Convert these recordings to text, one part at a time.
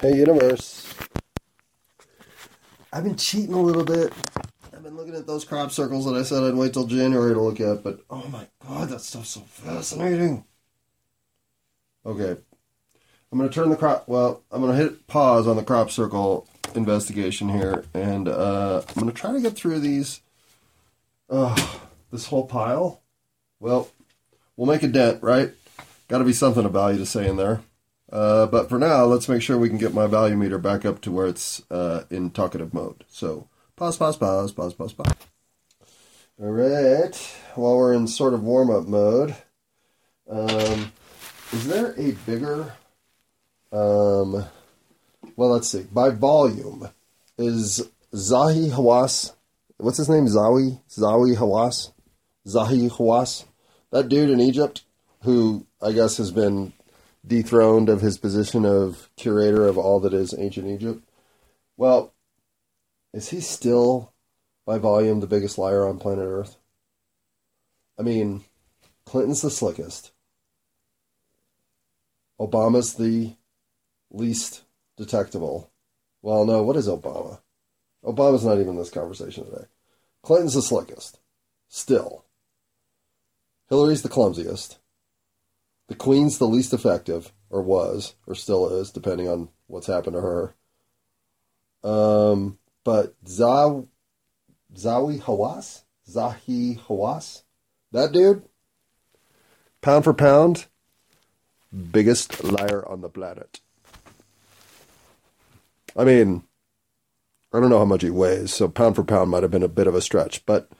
Hey, universe. I've been cheating a little bit. I've been looking at those crop circles that I said I'd wait till January to look at, but oh my god, that stuff's so fascinating. Okay. I'm going to turn the crop, well, I'm going to hit pause on the crop circle investigation here, and uh, I'm going to try to get through these, uh, this whole pile. Well, we'll make a dent, right? Got to be something of value to say in there. Uh, but for now, let's make sure we can get my value meter back up to where it's uh, in talkative mode. So pause, pause, pause, pause, pause, pause. All right. While we're in sort of warm up mode, um, is there a bigger? Um, well, let's see. By volume, is Zahi Hawass? What's his name? Zawi Zawi Hawass? Zahi Hawass? That dude in Egypt who I guess has been dethroned of his position of curator of all that is ancient Egypt. Well, is he still, by volume, the biggest liar on planet Earth? I mean, Clinton's the slickest. Obama's the least detectable. Well, no, what is Obama? Obama's not even in this conversation today. Clinton's the slickest. Still. Hillary's the clumsiest. The Queen's the least effective, or was, or still is, depending on what's happened to her. Um, but Zaw, Zawi Hawass? Zahi Hawass? That dude? Pound for pound, biggest liar on the planet. I mean, I don't know how much he weighs, so pound for pound might have been a bit of a stretch, but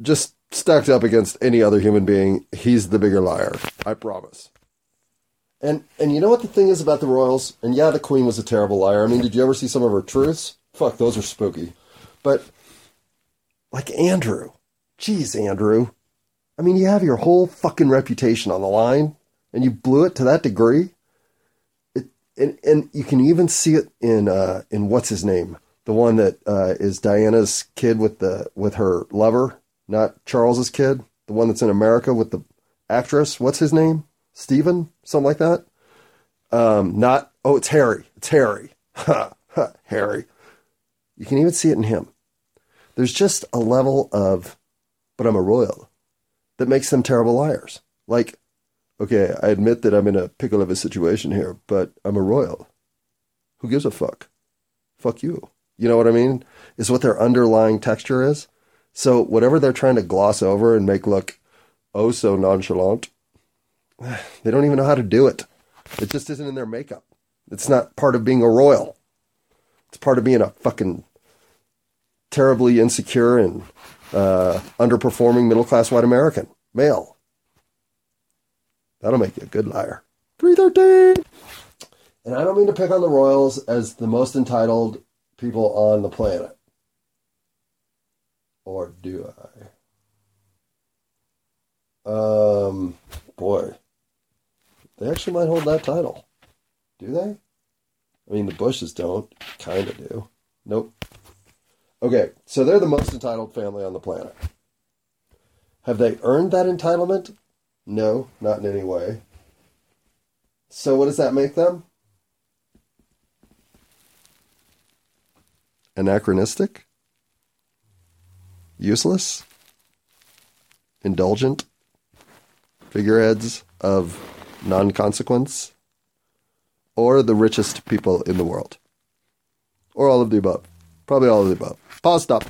just stacked up against any other human being, he's the bigger liar. I promise. And and you know what the thing is about the royals? And yeah, the queen was a terrible liar. I mean, did you ever see some of her truths? Fuck, those are spooky. But like Andrew, jeez, Andrew. I mean, you have your whole fucking reputation on the line, and you blew it to that degree. It and and you can even see it in uh, in what's his name, the one that uh, is Diana's kid with the with her lover not Charles's kid, the one that's in America with the actress. What's his name? Stephen, something like that. Um, not oh, it's Harry. It's Harry. Ha, ha, Harry. You can even see it in him. There's just a level of, but I'm a royal, that makes them terrible liars. Like, okay, I admit that I'm in a pickle of a situation here, but I'm a royal. Who gives a fuck? Fuck you. You know what I mean? Is what their underlying texture is. So whatever they're trying to gloss over and make look oh so nonchalant, they don't even know how to do it. It just isn't in their makeup. It's not part of being a royal. It's part of being a fucking terribly insecure and uh, underperforming middle class white American male. That'll make you a good liar. 313! And I don't mean to pick on the Royals as the most entitled people on the planet. Or do I? Um, boy. They actually might hold that title. Do they? I mean, the Bushes don't. Kind of do. Nope. Okay, so they're the most entitled family on the planet. Have they earned that entitlement? No, not in any way. So, what does that make them? Anachronistic? Useless, indulgent figureheads of non consequence, or the richest people in the world. Or all of the above. Probably all of the above. Pause, stop.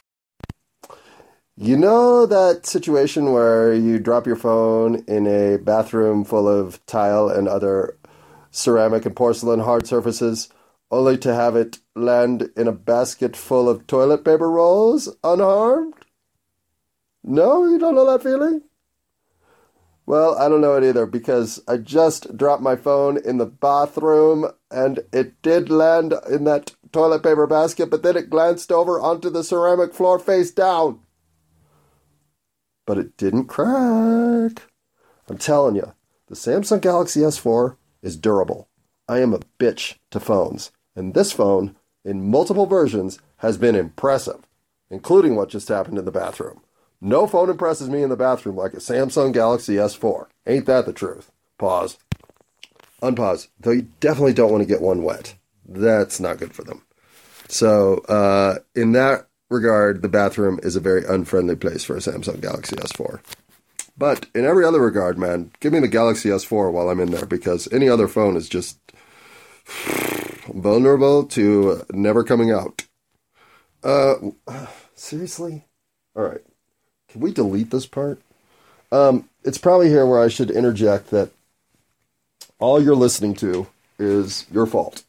You know that situation where you drop your phone in a bathroom full of tile and other ceramic and porcelain hard surfaces, only to have it land in a basket full of toilet paper rolls unharmed? No, you don't know that feeling? Well, I don't know it either because I just dropped my phone in the bathroom and it did land in that toilet paper basket, but then it glanced over onto the ceramic floor face down. But it didn't crack. I'm telling you, the Samsung Galaxy S4 is durable. I am a bitch to phones, and this phone, in multiple versions, has been impressive, including what just happened in the bathroom. No phone impresses me in the bathroom like a Samsung Galaxy S4. Ain't that the truth? Pause. Unpause. Though you definitely don't want to get one wet. that's not good for them. So, uh, in that regard, the bathroom is a very unfriendly place for a Samsung Galaxy S4. But in every other regard, man, give me the Galaxy S4 while I'm in there because any other phone is just vulnerable to never coming out. Uh, seriously? All right. Can we delete this part? Um, it's probably here where I should interject that all you're listening to is your fault.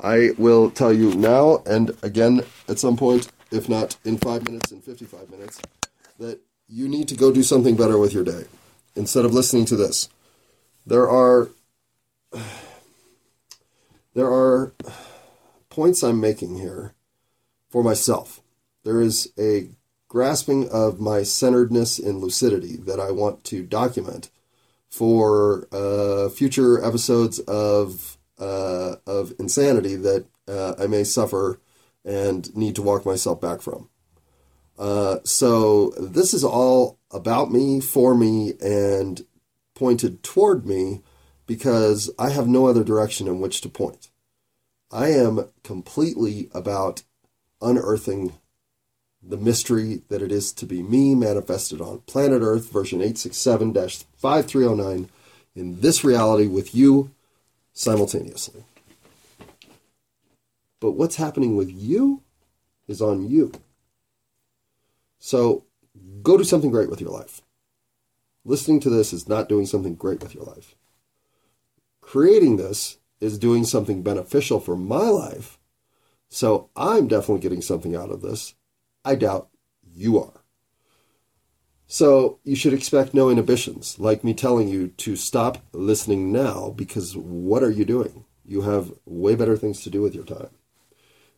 I will tell you now and again at some point, if not in five minutes, in 55 minutes, that you need to go do something better with your day instead of listening to this. There are there are points I'm making here for myself. There is a grasping of my centeredness in lucidity that I want to document for uh, future episodes of uh, of insanity that uh, I may suffer and need to walk myself back from. Uh, so this is all about me, for me, and pointed toward me because I have no other direction in which to point. I am completely about unearthing the mystery that it is to be me manifested on planet Earth, version 867 5309, in this reality with you simultaneously. But what's happening with you is on you. So go do something great with your life. Listening to this is not doing something great with your life. Creating this is doing something beneficial for my life. So I'm definitely getting something out of this. I doubt you are. So you should expect no inhibitions, like me telling you to stop listening now because what are you doing? You have way better things to do with your time.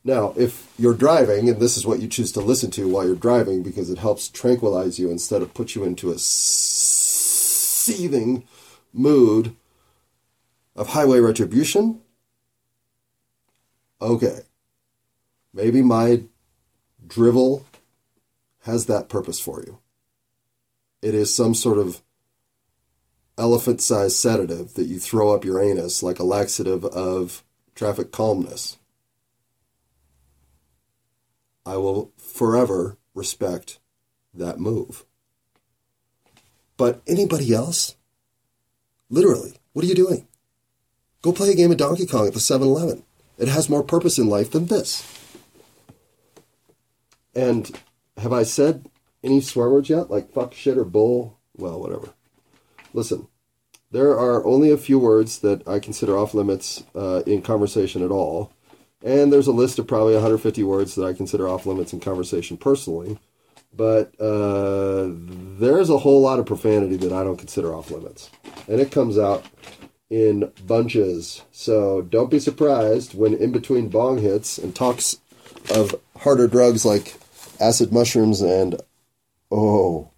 Now, if you're driving and this is what you choose to listen to while you're driving because it helps tranquilize you instead of put you into a seething mood of highway retribution, okay. Maybe my drivel has that purpose for you. It is some sort of elephant sized sedative that you throw up your anus like a laxative of traffic calmness. I will forever respect that move. But anybody else? Literally, what are you doing? Go play a game of Donkey Kong at the 7 Eleven. It has more purpose in life than this. And have I said any swear words yet? Like fuck, shit, or bull? Well, whatever. Listen, there are only a few words that I consider off limits uh, in conversation at all. And there's a list of probably 150 words that I consider off limits in conversation personally. But uh, there's a whole lot of profanity that I don't consider off limits. And it comes out in bunches. So don't be surprised when in between bong hits and talks of harder drugs like acid mushrooms and oh,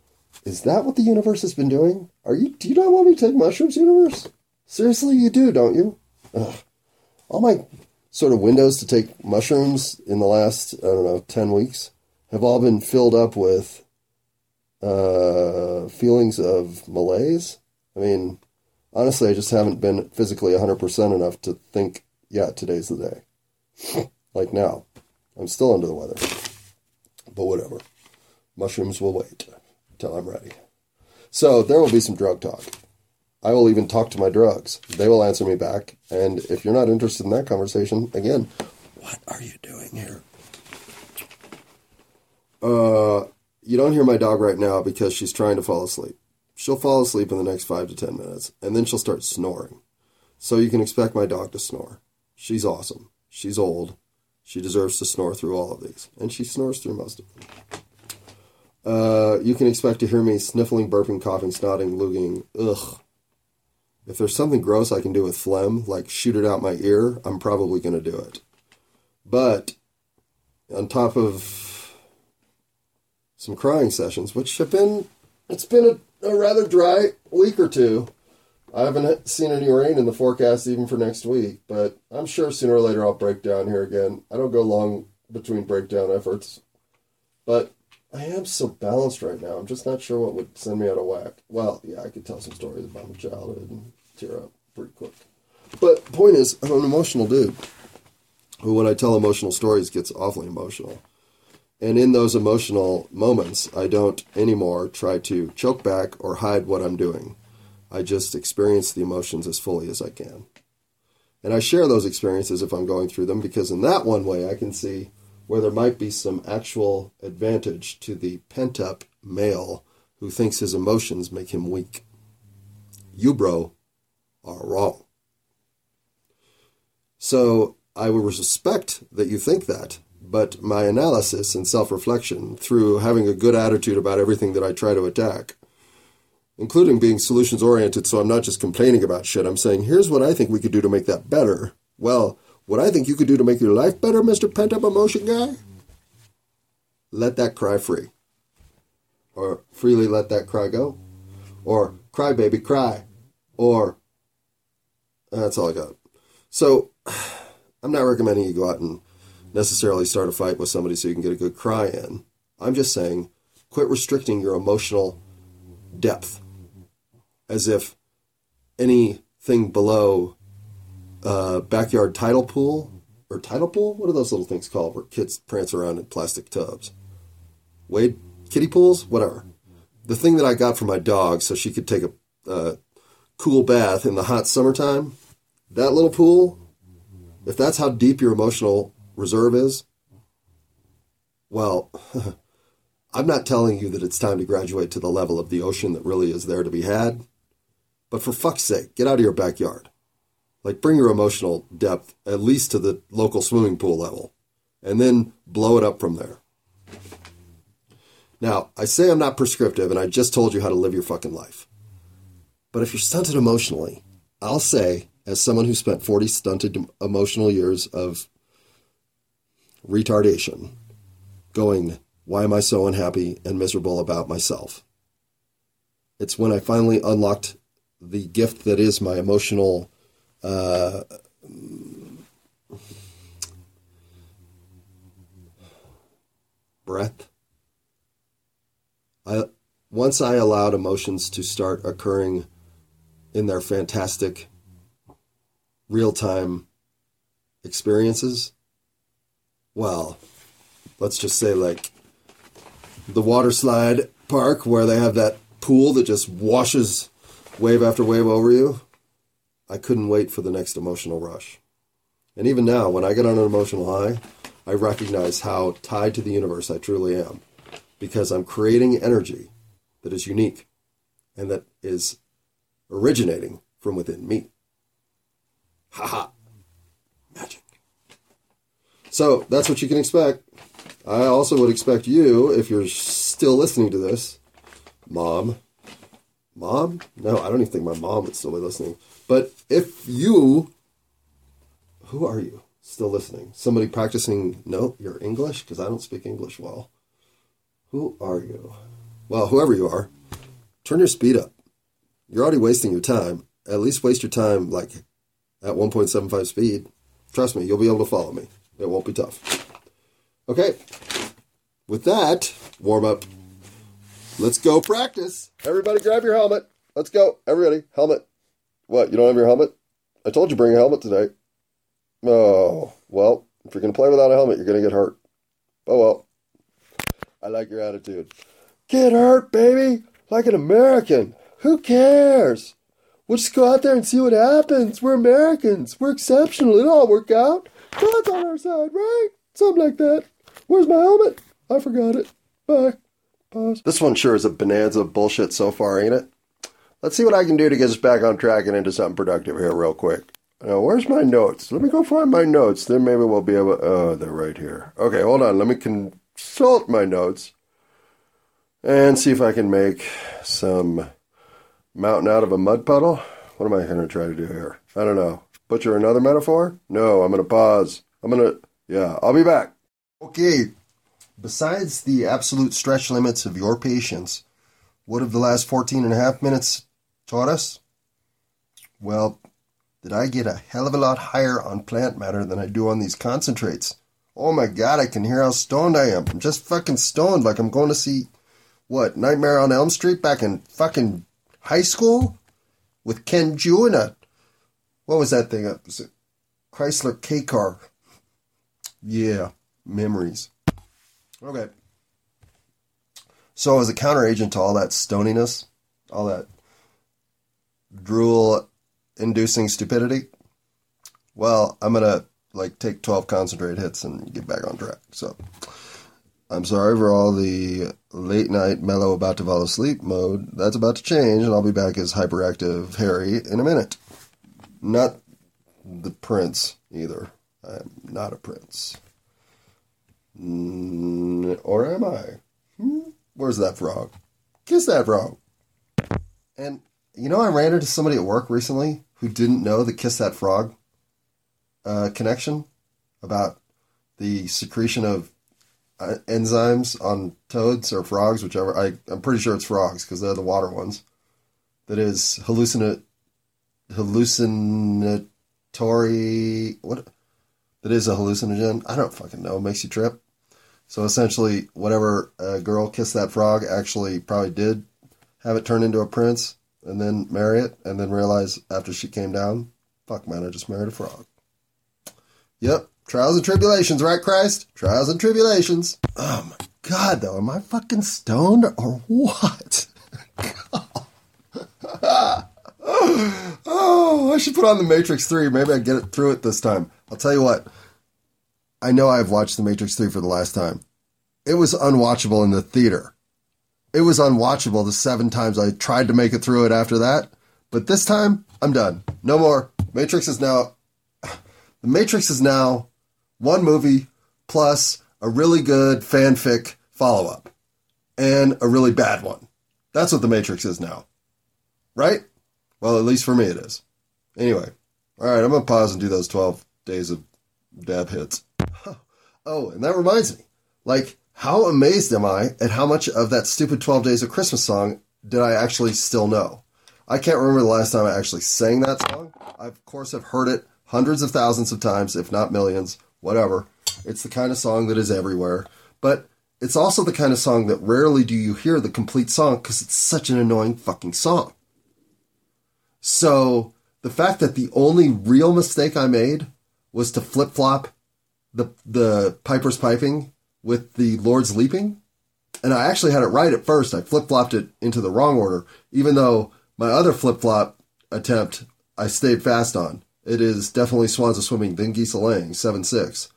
is that what the universe has been doing? Are you do you not want me to take mushrooms, universe? Seriously, you do, don't you? Ugh. All my sort of windows to take mushrooms in the last, I don't know, 10 weeks have all been filled up with uh, feelings of malaise. I mean, honestly, I just haven't been physically 100% enough to think, yeah, today's the day. like now. I'm still under the weather. But whatever. Mushrooms will wait till I'm ready. So there will be some drug talk. I will even talk to my drugs. They will answer me back. And if you're not interested in that conversation, again, what are you doing here? Uh, you don't hear my dog right now because she's trying to fall asleep. She'll fall asleep in the next five to ten minutes, and then she'll start snoring. So you can expect my dog to snore. She's awesome. She's old. She deserves to snore through all of these, and she snores through most of them. Uh, you can expect to hear me sniffling, burping, coughing, snotting, looking. Ugh. If there's something gross I can do with phlegm, like shoot it out my ear, I'm probably going to do it. But on top of some crying sessions, which have been, it's been a, a rather dry week or two. I haven't seen any rain in the forecast even for next week, but I'm sure sooner or later I'll break down here again. I don't go long between breakdown efforts, but I am so balanced right now. I'm just not sure what would send me out of whack. Well, yeah, I could tell some stories about my childhood and tear up pretty quick. But point is, I'm an emotional dude. who, when I tell emotional stories, gets awfully emotional. And in those emotional moments, I don't anymore try to choke back or hide what I'm doing. I just experience the emotions as fully as I can. And I share those experiences if I'm going through them because, in that one way, I can see where there might be some actual advantage to the pent up male who thinks his emotions make him weak. You, bro, are wrong. So I would respect that you think that, but my analysis and self reflection through having a good attitude about everything that I try to attack, including being solutions oriented, so I'm not just complaining about shit, I'm saying, here's what I think we could do to make that better. Well, what I think you could do to make your life better, Mr. Pent Up Emotion Guy? Let that cry free. Or freely let that cry go. Or cry, baby, cry. Or that's all I got. So I'm not recommending you go out and necessarily start a fight with somebody so you can get a good cry in. I'm just saying quit restricting your emotional depth as if anything below uh, backyard tidal pool or tidal pool. What are those little things called where kids prance around in plastic tubs? Wade kiddie pools, whatever. The thing that I got for my dog so she could take a uh, cool bath in the hot summertime. That little pool, if that's how deep your emotional reserve is, well, I'm not telling you that it's time to graduate to the level of the ocean that really is there to be had. But for fuck's sake, get out of your backyard. Like, bring your emotional depth at least to the local swimming pool level, and then blow it up from there. Now, I say I'm not prescriptive, and I just told you how to live your fucking life. But if you're stunted emotionally, I'll say, as someone who spent 40 stunted emotional years of retardation, going, why am I so unhappy and miserable about myself? It's when I finally unlocked the gift that is my emotional uh, breath. I once I allowed emotions to start occurring in their fantastic real-time experiences. Well, let's just say like the water slide park where they have that pool that just washes wave after wave over you. I couldn't wait for the next emotional rush. And even now, when I get on an emotional high, I recognize how tied to the universe I truly am because I'm creating energy that is unique and that is originating from within me. Ha ha. Magic. So that's what you can expect. I also would expect you, if you're still listening to this, mom, mom? No, I don't even think my mom would still be listening. But if you, who are you still listening? Somebody practicing, no, your English? Because I don't speak English well. Who are you? Well, whoever you are, turn your speed up. You're already wasting your time. At least waste your time like at 1.75 speed. Trust me, you'll be able to follow me. It won't be tough. Okay. With that, warm up. Let's go practice. Everybody grab your helmet. Let's go. Everybody, helmet. What, you don't have your helmet? I told you bring a helmet today. Oh, well, if you're going to play without a helmet, you're going to get hurt. Oh, well. I like your attitude. Get hurt, baby, like an American. Who cares? We'll just go out there and see what happens. We're Americans. We're exceptional. It'll all work out. God's on our side, right? Something like that. Where's my helmet? I forgot it. Bye. Pause. This one sure is a bonanza of bullshit so far, ain't it? Let's see what I can do to get us back on track and into something productive here, real quick. Now, where's my notes? Let me go find my notes. Then maybe we'll be able. Oh, they're right here. Okay, hold on. Let me consult my notes and see if I can make some mountain out of a mud puddle. What am I going to try to do here? I don't know. Butcher another metaphor? No, I'm going to pause. I'm going to. Yeah, I'll be back. Okay. Besides the absolute stretch limits of your patience, what have the last 14 and a half minutes taught us? Well, that I get a hell of a lot higher on plant matter than I do on these concentrates. Oh my god, I can hear how stoned I am. I'm just fucking stoned like I'm going to see, what, Nightmare on Elm Street back in fucking high school? With Ken Jew a, what was that thing? Was a Chrysler K car. Yeah, memories. Okay. So as a counteragent to all that stoniness, all that drool inducing stupidity, well, I'm gonna like take 12 concentrate hits and get back on track. So I'm sorry for all the late night mellow about to fall asleep mode. That's about to change, and I'll be back as hyperactive Harry in a minute. Not the prince either. I'm not a prince. Mm, or am I? Hmm? Where's that frog? Kiss that frog. And you know, I ran into somebody at work recently who didn't know the Kiss That Frog uh, connection about the secretion of uh, enzymes on toads or frogs, whichever. I, I'm pretty sure it's frogs because they're the water ones. That is hallucinate, hallucinatory. What? That is a hallucinogen. I don't fucking know. Makes you trip. So essentially, whatever a girl kissed that frog actually probably did have it turn into a prince and then marry it and then realize after she came down, fuck man, I just married a frog. Yep, trials and tribulations, right, Christ? Trials and tribulations. Oh my god, though, am I fucking stoned or what? oh, I should put on the Matrix 3. Maybe I get it through it this time. I'll tell you what. I know I've watched The Matrix 3 for the last time. It was unwatchable in the theater. It was unwatchable the seven times I tried to make it through it after that. But this time, I'm done. No more. Matrix is now. The Matrix is now one movie plus a really good fanfic follow up and a really bad one. That's what The Matrix is now. Right? Well, at least for me, it is. Anyway, all right, I'm going to pause and do those 12 days of dab hits. Oh, and that reminds me. Like, how amazed am I at how much of that stupid 12 Days of Christmas song did I actually still know? I can't remember the last time I actually sang that song. I, of course, have heard it hundreds of thousands of times, if not millions, whatever. It's the kind of song that is everywhere. But it's also the kind of song that rarely do you hear the complete song because it's such an annoying fucking song. So the fact that the only real mistake I made was to flip flop the the Piper's piping with the Lord's leaping, and I actually had it right at first. I flip flopped it into the wrong order, even though my other flip flop attempt I stayed fast on. It is definitely Swans are swimming, then geese a laying, seven six.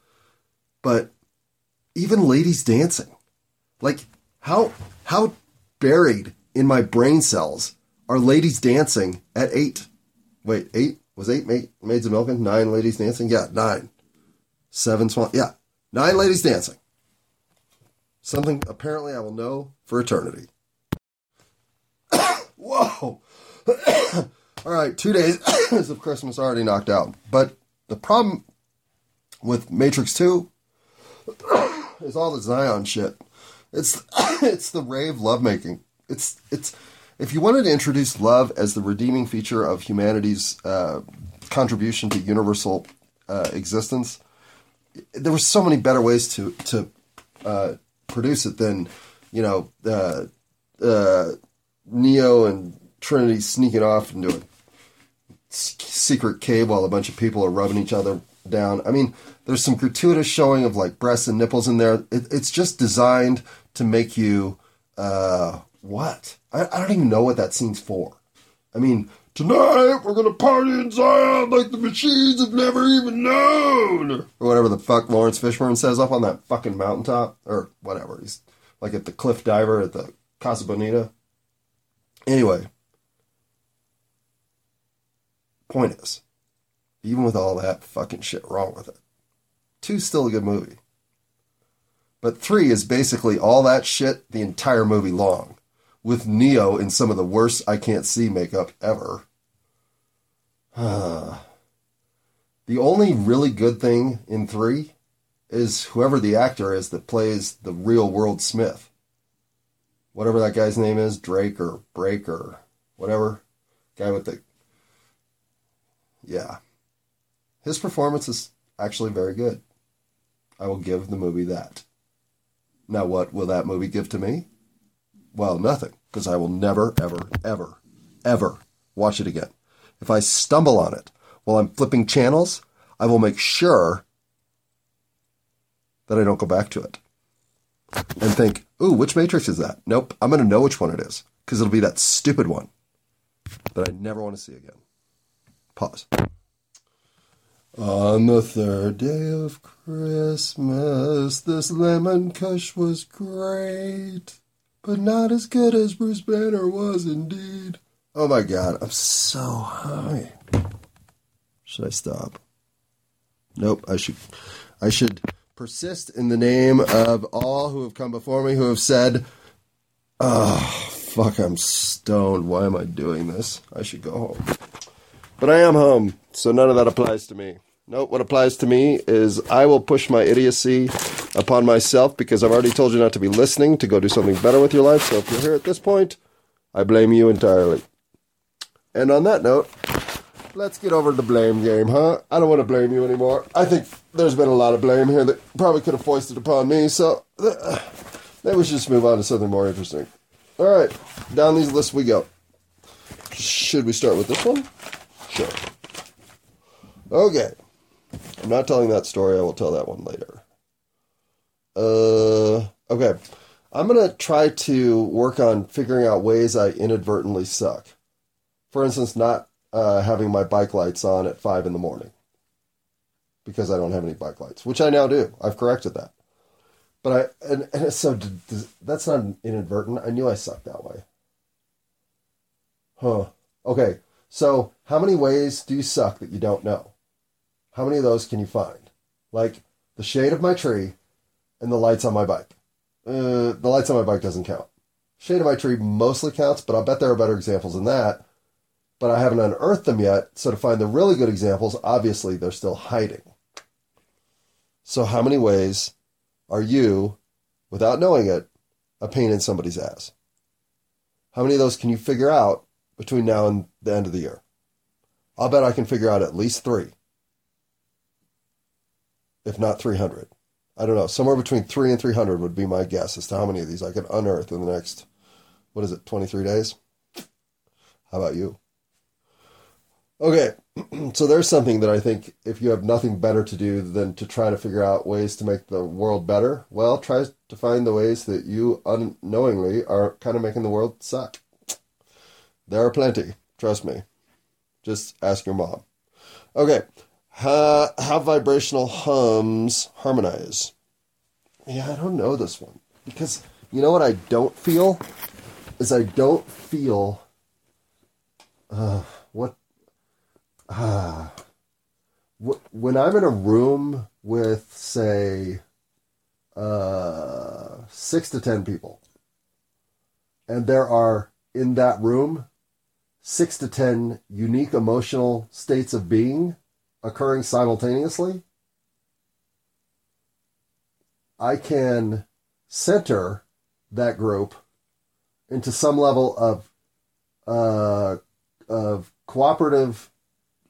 But even ladies dancing, like how how buried in my brain cells are ladies dancing at eight? Wait, eight was eight maid, maids of milking, nine ladies dancing. Yeah, nine. Seven swan. Yeah. Nine ladies dancing. Something apparently I will know for eternity. Whoa. all right, two days of Christmas already knocked out. But the problem with Matrix 2 is all the Zion shit. It's it's the rave lovemaking. It's it's if you wanted to introduce love as the redeeming feature of humanity's uh, contribution to universal uh, existence, there were so many better ways to to uh, produce it than you know uh, uh, Neo and Trinity sneaking off into a secret cave while a bunch of people are rubbing each other down. I mean, there's some gratuitous showing of like breasts and nipples in there. It, it's just designed to make you uh, what? I, I don't even know what that scene's for. I mean, Tonight we're gonna party in Zion like the machines have never even known, or whatever the fuck Laurence Fishburne says up on that fucking mountaintop, or whatever. He's like at the cliff diver at the Casa Bonita. Anyway, point is, even with all that fucking shit wrong with it, two's still a good movie. But three is basically all that shit the entire movie long, with Neo in some of the worst I can't see makeup ever the only really good thing in three is whoever the actor is that plays the real world Smith. Whatever that guy's name is, Drake or Break or whatever. Guy with the. Yeah. His performance is actually very good. I will give the movie that. Now, what will that movie give to me? Well, nothing, because I will never, ever, ever, ever watch it again. If I stumble on it while I'm flipping channels, I will make sure that I don't go back to it and think, ooh, which Matrix is that? Nope, I'm going to know which one it is because it'll be that stupid one that I never want to see again. Pause. On the third day of Christmas, this lemon kush was great, but not as good as Bruce Banner was indeed. Oh my god, I'm so high. Should I stop? Nope, I should I should persist in the name of all who have come before me who have said, Oh fuck, I'm stoned. Why am I doing this? I should go home. But I am home, so none of that applies to me. Nope, what applies to me is I will push my idiocy upon myself because I've already told you not to be listening, to go do something better with your life. So if you're here at this point, I blame you entirely. And on that note, let's get over to the blame game, huh? I don't want to blame you anymore. I think there's been a lot of blame here that probably could have foisted upon me, so uh, maybe we should just move on to something more interesting. All right, down these lists we go. Should we start with this one? Sure. Okay. I'm not telling that story. I will tell that one later. Uh, okay. I'm going to try to work on figuring out ways I inadvertently suck for instance, not uh, having my bike lights on at five in the morning because I don't have any bike lights, which I now do. I've corrected that. But I and, and so that's not inadvertent. I knew I sucked that way. Huh. Okay. So how many ways do you suck that you don't know? How many of those can you find? Like the shade of my tree and the lights on my bike. Uh, the lights on my bike doesn't count. Shade of my tree mostly counts, but I'll bet there are better examples than that but I haven't unearthed them yet. So to find the really good examples, obviously they're still hiding. So how many ways are you, without knowing it, a pain in somebody's ass? How many of those can you figure out between now and the end of the year? I'll bet I can figure out at least three, if not 300. I don't know. Somewhere between three and 300 would be my guess as to how many of these I could unearth in the next, what is it, 23 days? How about you? Okay, so there's something that I think if you have nothing better to do than to try to figure out ways to make the world better, well, try to find the ways that you unknowingly are kind of making the world suck. There are plenty, trust me. Just ask your mom. Okay, how, vibrational hums harmonize? Yeah, I don't know this one because you know what I don't feel is I don't feel. Uh, what uh, when I'm in a room with, say, uh, six to ten people, and there are in that room six to ten unique emotional states of being occurring simultaneously, I can center that group into some level of uh, of cooperative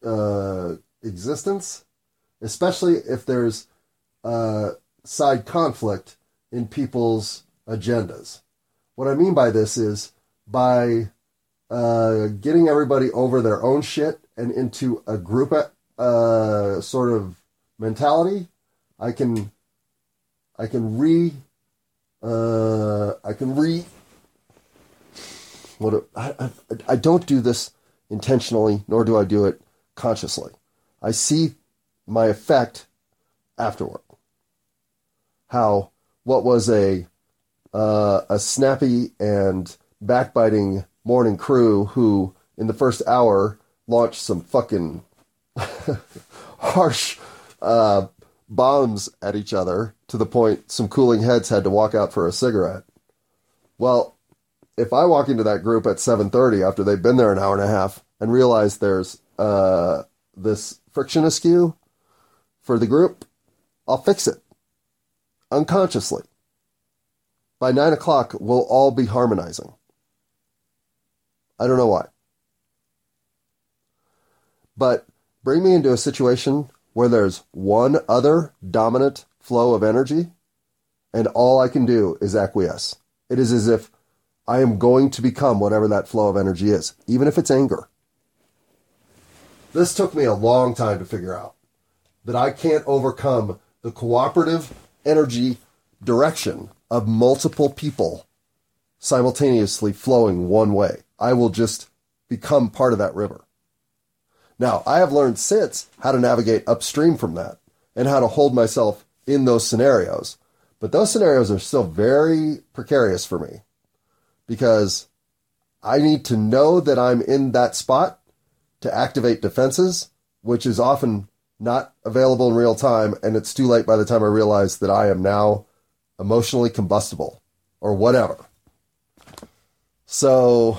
uh, existence, especially if there's uh, side conflict in people's agendas. What I mean by this is by uh, getting everybody over their own shit and into a group uh, sort of mentality, I can I can re uh, I can re what I, I, I don't do this intentionally, nor do I do it consciously. I see my effect afterward. How what was a uh, a snappy and backbiting morning crew who, in the first hour, launched some fucking harsh uh, bombs at each other to the point some cooling heads had to walk out for a cigarette. Well, if I walk into that group at 7:30 after they've been there an hour and a half and realize there's uh, this friction askew for the group, I'll fix it unconsciously. By nine o'clock, we'll all be harmonizing. I don't know why. But bring me into a situation where there's one other dominant flow of energy, and all I can do is acquiesce. It is as if I am going to become whatever that flow of energy is, even if it's anger. This took me a long time to figure out that I can't overcome the cooperative energy direction of multiple people simultaneously flowing one way. I will just become part of that river. Now, I have learned since how to navigate upstream from that and how to hold myself in those scenarios. But those scenarios are still very precarious for me because I need to know that I'm in that spot to activate defenses, which is often not available in real time. And it's too late by the time I realize that I am now emotionally combustible or whatever. So,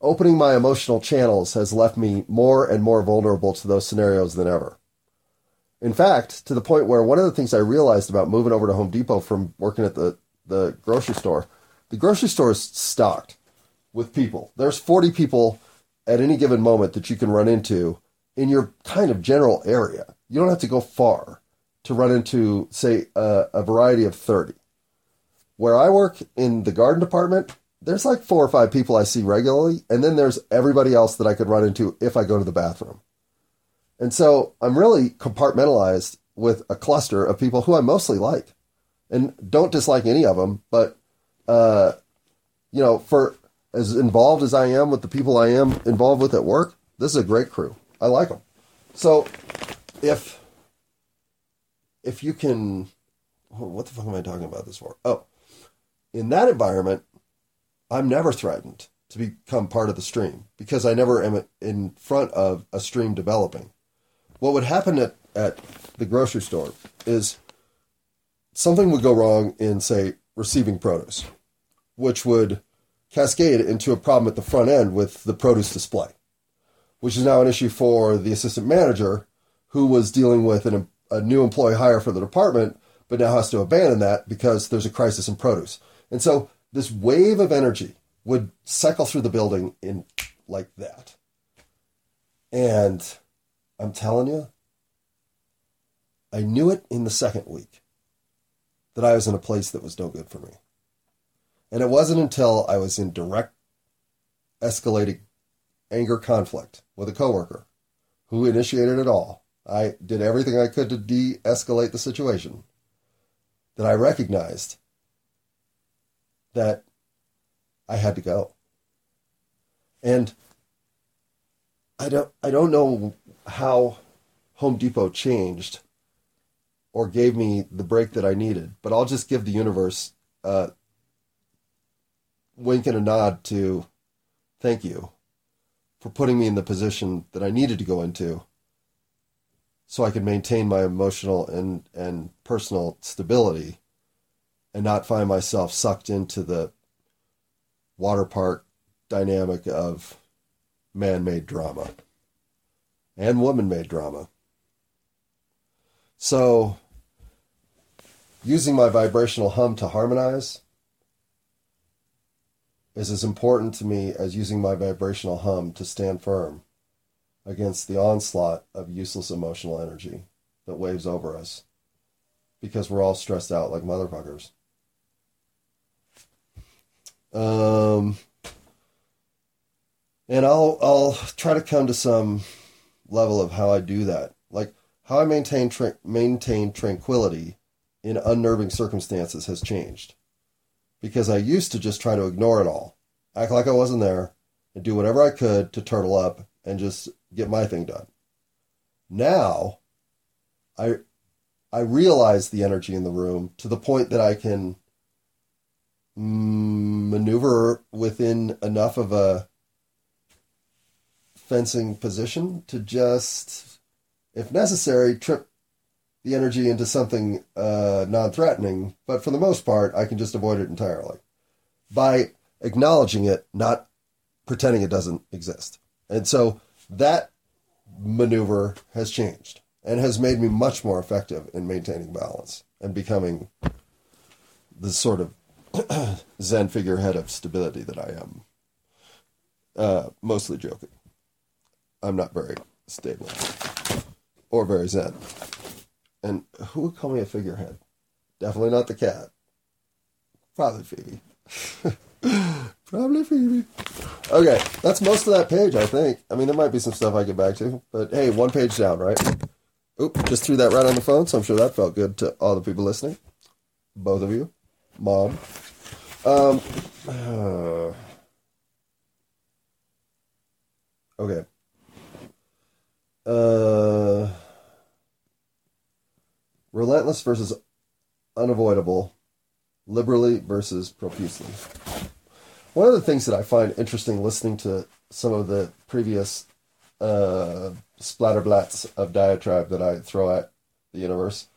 opening my emotional channels has left me more and more vulnerable to those scenarios than ever. In fact, to the point where one of the things I realized about moving over to Home Depot from working at the, the grocery store, the grocery store is stocked with people. There's 40 people at any given moment that you can run into in your kind of general area. You don't have to go far to run into, say, a, a variety of 30 where I work in the garden department, there's like four or five people I see regularly, and then there's everybody else that I could run into if I go to the bathroom. And so I'm really compartmentalized with a cluster of people who I mostly like and don't dislike any of them, but, uh, you know, for as involved as I am with the people I am involved with at work, this is a great crew. I like them. So if, if you can, oh, what the fuck am I talking about this for? Oh, in that environment, I'm never threatened to become part of the stream because I never am in front of a stream developing. What would happen at, at the grocery store is something would go wrong in, say, receiving produce, which would cascade into a problem at the front end with the produce display, which is now an issue for the assistant manager who was dealing with an, a new employee hire for the department, but now has to abandon that because there's a crisis in produce. And so this wave of energy would cycle through the building in like that. And I'm telling you, I knew it in the second week that I was in a place that was no good for me. And it wasn't until I was in direct escalating anger conflict with a coworker who initiated it all. I did everything I could to de escalate the situation that I recognized that I had to go. And I don't I don't know how Home Depot changed or gave me the break that I needed, but I'll just give the universe a wink and a nod to thank you for putting me in the position that I needed to go into so I could maintain my emotional and, and personal stability and not find myself sucked into the water park dynamic of man made drama and woman made drama. So, using my vibrational hum to harmonize is as important to me as using my vibrational hum to stand firm against the onslaught of useless emotional energy that waves over us. Because we're all stressed out like motherfuckers. Um, and I'll I'll try to come to some level of how I do that, like how I maintain tra- maintain tranquility in unnerving circumstances has changed, because I used to just try to ignore it all, act like I wasn't there, and do whatever I could to turtle up and just get my thing done. Now, I I realize the energy in the room to the point that I can maneuver within enough of a fencing position to just, if necessary, trip the energy into something uh, non threatening. But for the most part, I can just avoid it entirely by acknowledging it, not pretending it doesn't exist. And so that maneuver has changed and has made me much more effective in maintaining balance and becoming the sort of Zen figurehead of stability that I am. Uh, mostly joking. I'm not very stable or very Zen. And who would call me a figurehead? Definitely not the cat. Probably Phoebe. Probably Phoebe. Okay, that's most of that page, I think. I mean, there might be some stuff I get back to, but hey, one page down, right? Oop, just threw that right on the phone, so I'm sure that felt good to all the people listening. Both of you. Mom. Um, uh, okay. Uh, relentless versus unavoidable. Liberally versus profusely. One of the things that I find interesting listening to some of the previous uh, splatterblats of diatribe that I throw at the universe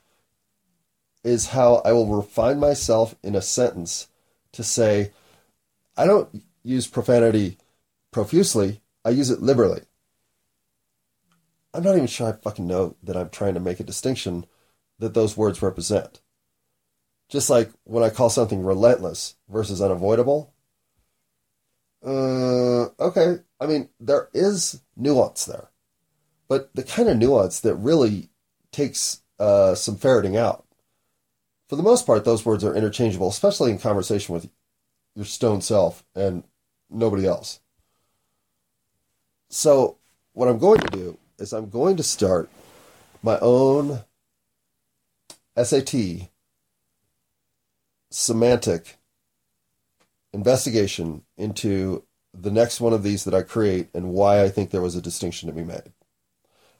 is how I will refine myself in a sentence to say, I don't use profanity profusely, I use it liberally. I'm not even sure I fucking know that I'm trying to make a distinction that those words represent. Just like when I call something relentless versus unavoidable. Uh, okay. I mean, there is nuance there, but the kind of nuance that really takes uh, some ferreting out. For the most part, those words are interchangeable, especially in conversation with your stone self and nobody else. So, what I'm going to do is I'm going to start my own SAT semantic investigation into the next one of these that I create and why I think there was a distinction to be made.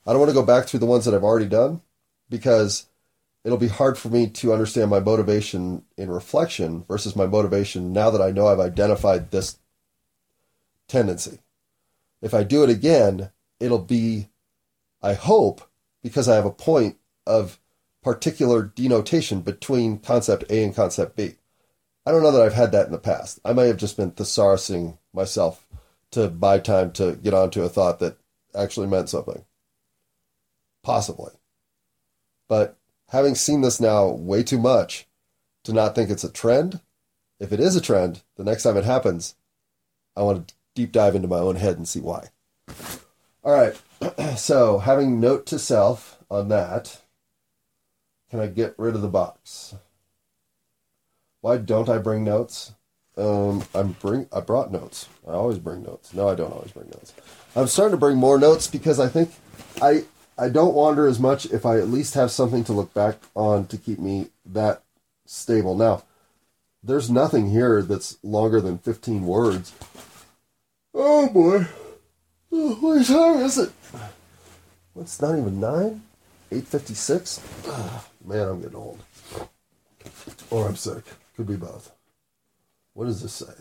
I don't want to go back through the ones that I've already done because it'll be hard for me to understand my motivation in reflection versus my motivation now that I know I've identified this tendency. If I do it again, it'll be, I hope, because I have a point of particular denotation between concept A and concept B. I don't know that I've had that in the past. I may have just been thesaurusing myself to buy time to get onto a thought that actually meant something. Possibly. But having seen this now way too much to not think it's a trend, if it is a trend, the next time it happens, I want to deep dive into my own head and see why. All right. so, having note to self on that, can I get rid of the box? Why don't I bring notes? Um, I'm bring. I brought notes. I always bring notes. No, I don't always bring notes. I'm starting to bring more notes because I think I I don't wander as much if I at least have something to look back on to keep me that stable. Now, there's nothing here that's longer than 15 words. Oh boy. Oh, what time is it? What's not even nine? 856? Man, I'm getting old. Or I'm sick. Could be both. What does this say?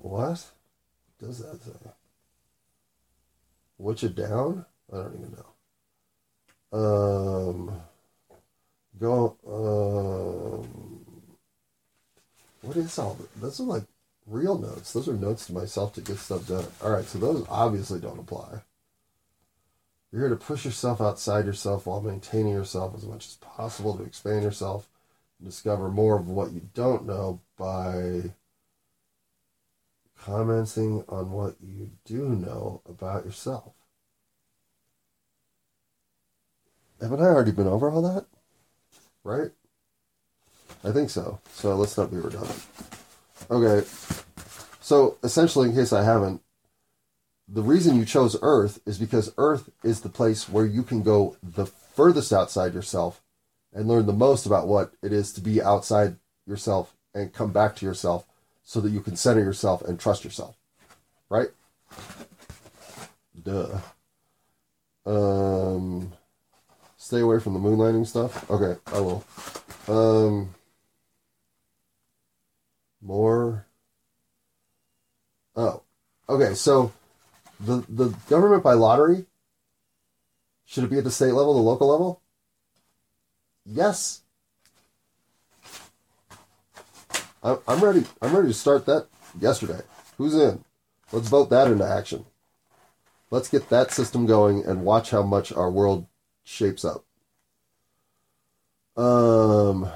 What does that say? What's it down? I don't even know. Um, go. Um, what is all this? Those are like real notes. Those are notes to myself to get stuff done. All right, so those obviously don't apply. You're here to push yourself outside yourself while maintaining yourself as much as possible to expand yourself and discover more of what you don't know by commenting on what you do know about yourself. Haven't I already been over all that? Right? I think so. So let's not be redundant. Okay. So essentially, in case I haven't, the reason you chose Earth is because Earth is the place where you can go the furthest outside yourself and learn the most about what it is to be outside yourself and come back to yourself so that you can center yourself and trust yourself. Right? Duh. Um stay away from the moon landing stuff. Okay, I will. Um more Oh. Okay, so the the government by lottery should it be at the state level, the local level? Yes. I'm, I'm ready. I'm ready to start that yesterday. Who's in? Let's vote that into action. Let's get that system going and watch how much our world shapes up. Um.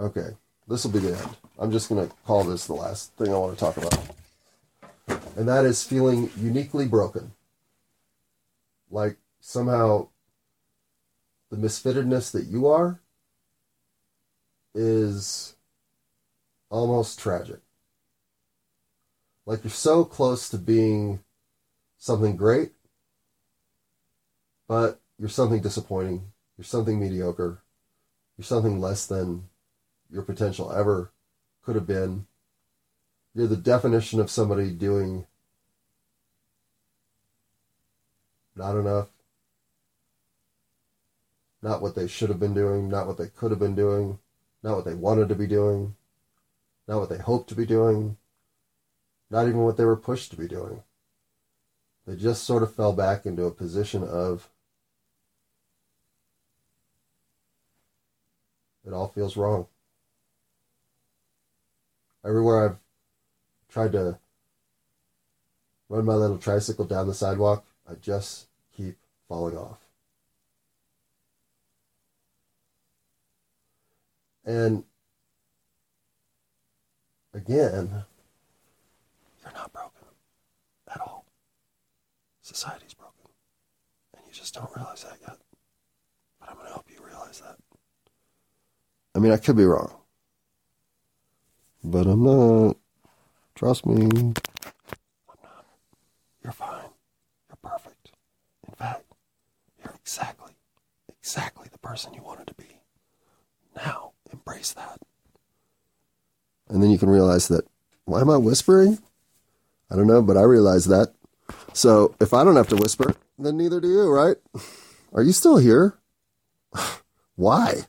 Okay, this will be the end. I'm just to call this the last thing I want to talk about and that is feeling uniquely broken. Like somehow the misfittedness that you are is almost tragic. Like you're so close to being something great, but you're something disappointing. You're something mediocre. You're something less than your potential ever could have been. You're the definition of somebody doing not enough, not what they should have been doing, not what they could have been doing, not what they wanted to be doing, not what they hoped to be doing, not even what they were pushed to be doing. They just sort of fell back into a position of it all feels wrong. Everywhere I've tried to run my little tricycle down the sidewalk, I just keep falling off. And again, you're not broken at all. Society's broken. And you just don't realize that yet. But I'm going to help you realize that. I mean, I could be wrong. But I'm not. Trust me. I'm not. You're fine. You're perfect. In fact, you're exactly, exactly the person you wanted to be. Now, embrace that. And then you can realize that, why am I whispering? I don't know, but I realize that. So if I don't have to whisper, then neither do you, right? Are you still here? Why?